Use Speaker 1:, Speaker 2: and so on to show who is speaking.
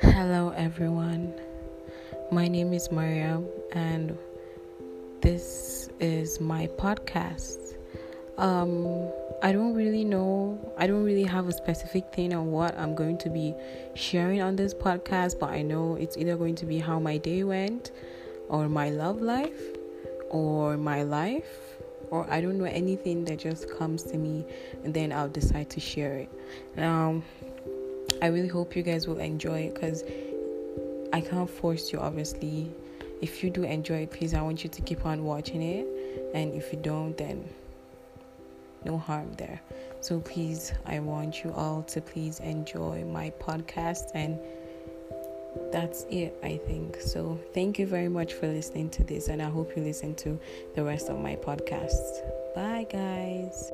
Speaker 1: Hello, everyone. My name is Mariam, and this is my podcast. Um, I don't really know, I don't really have a specific thing on what I'm going to be sharing on this podcast, but I know it's either going to be how my day went, or my love life, or my life, or I don't know anything that just comes to me, and then I'll decide to share it. Um, I really hope you guys will enjoy it because I can't force you, obviously. If you do enjoy it, please, I want you to keep on watching it. And if you don't, then no harm there. So please, I want you all to please enjoy my podcast. And that's it, I think. So thank you very much for listening to this. And I hope you listen to the rest of my podcasts. Bye, guys.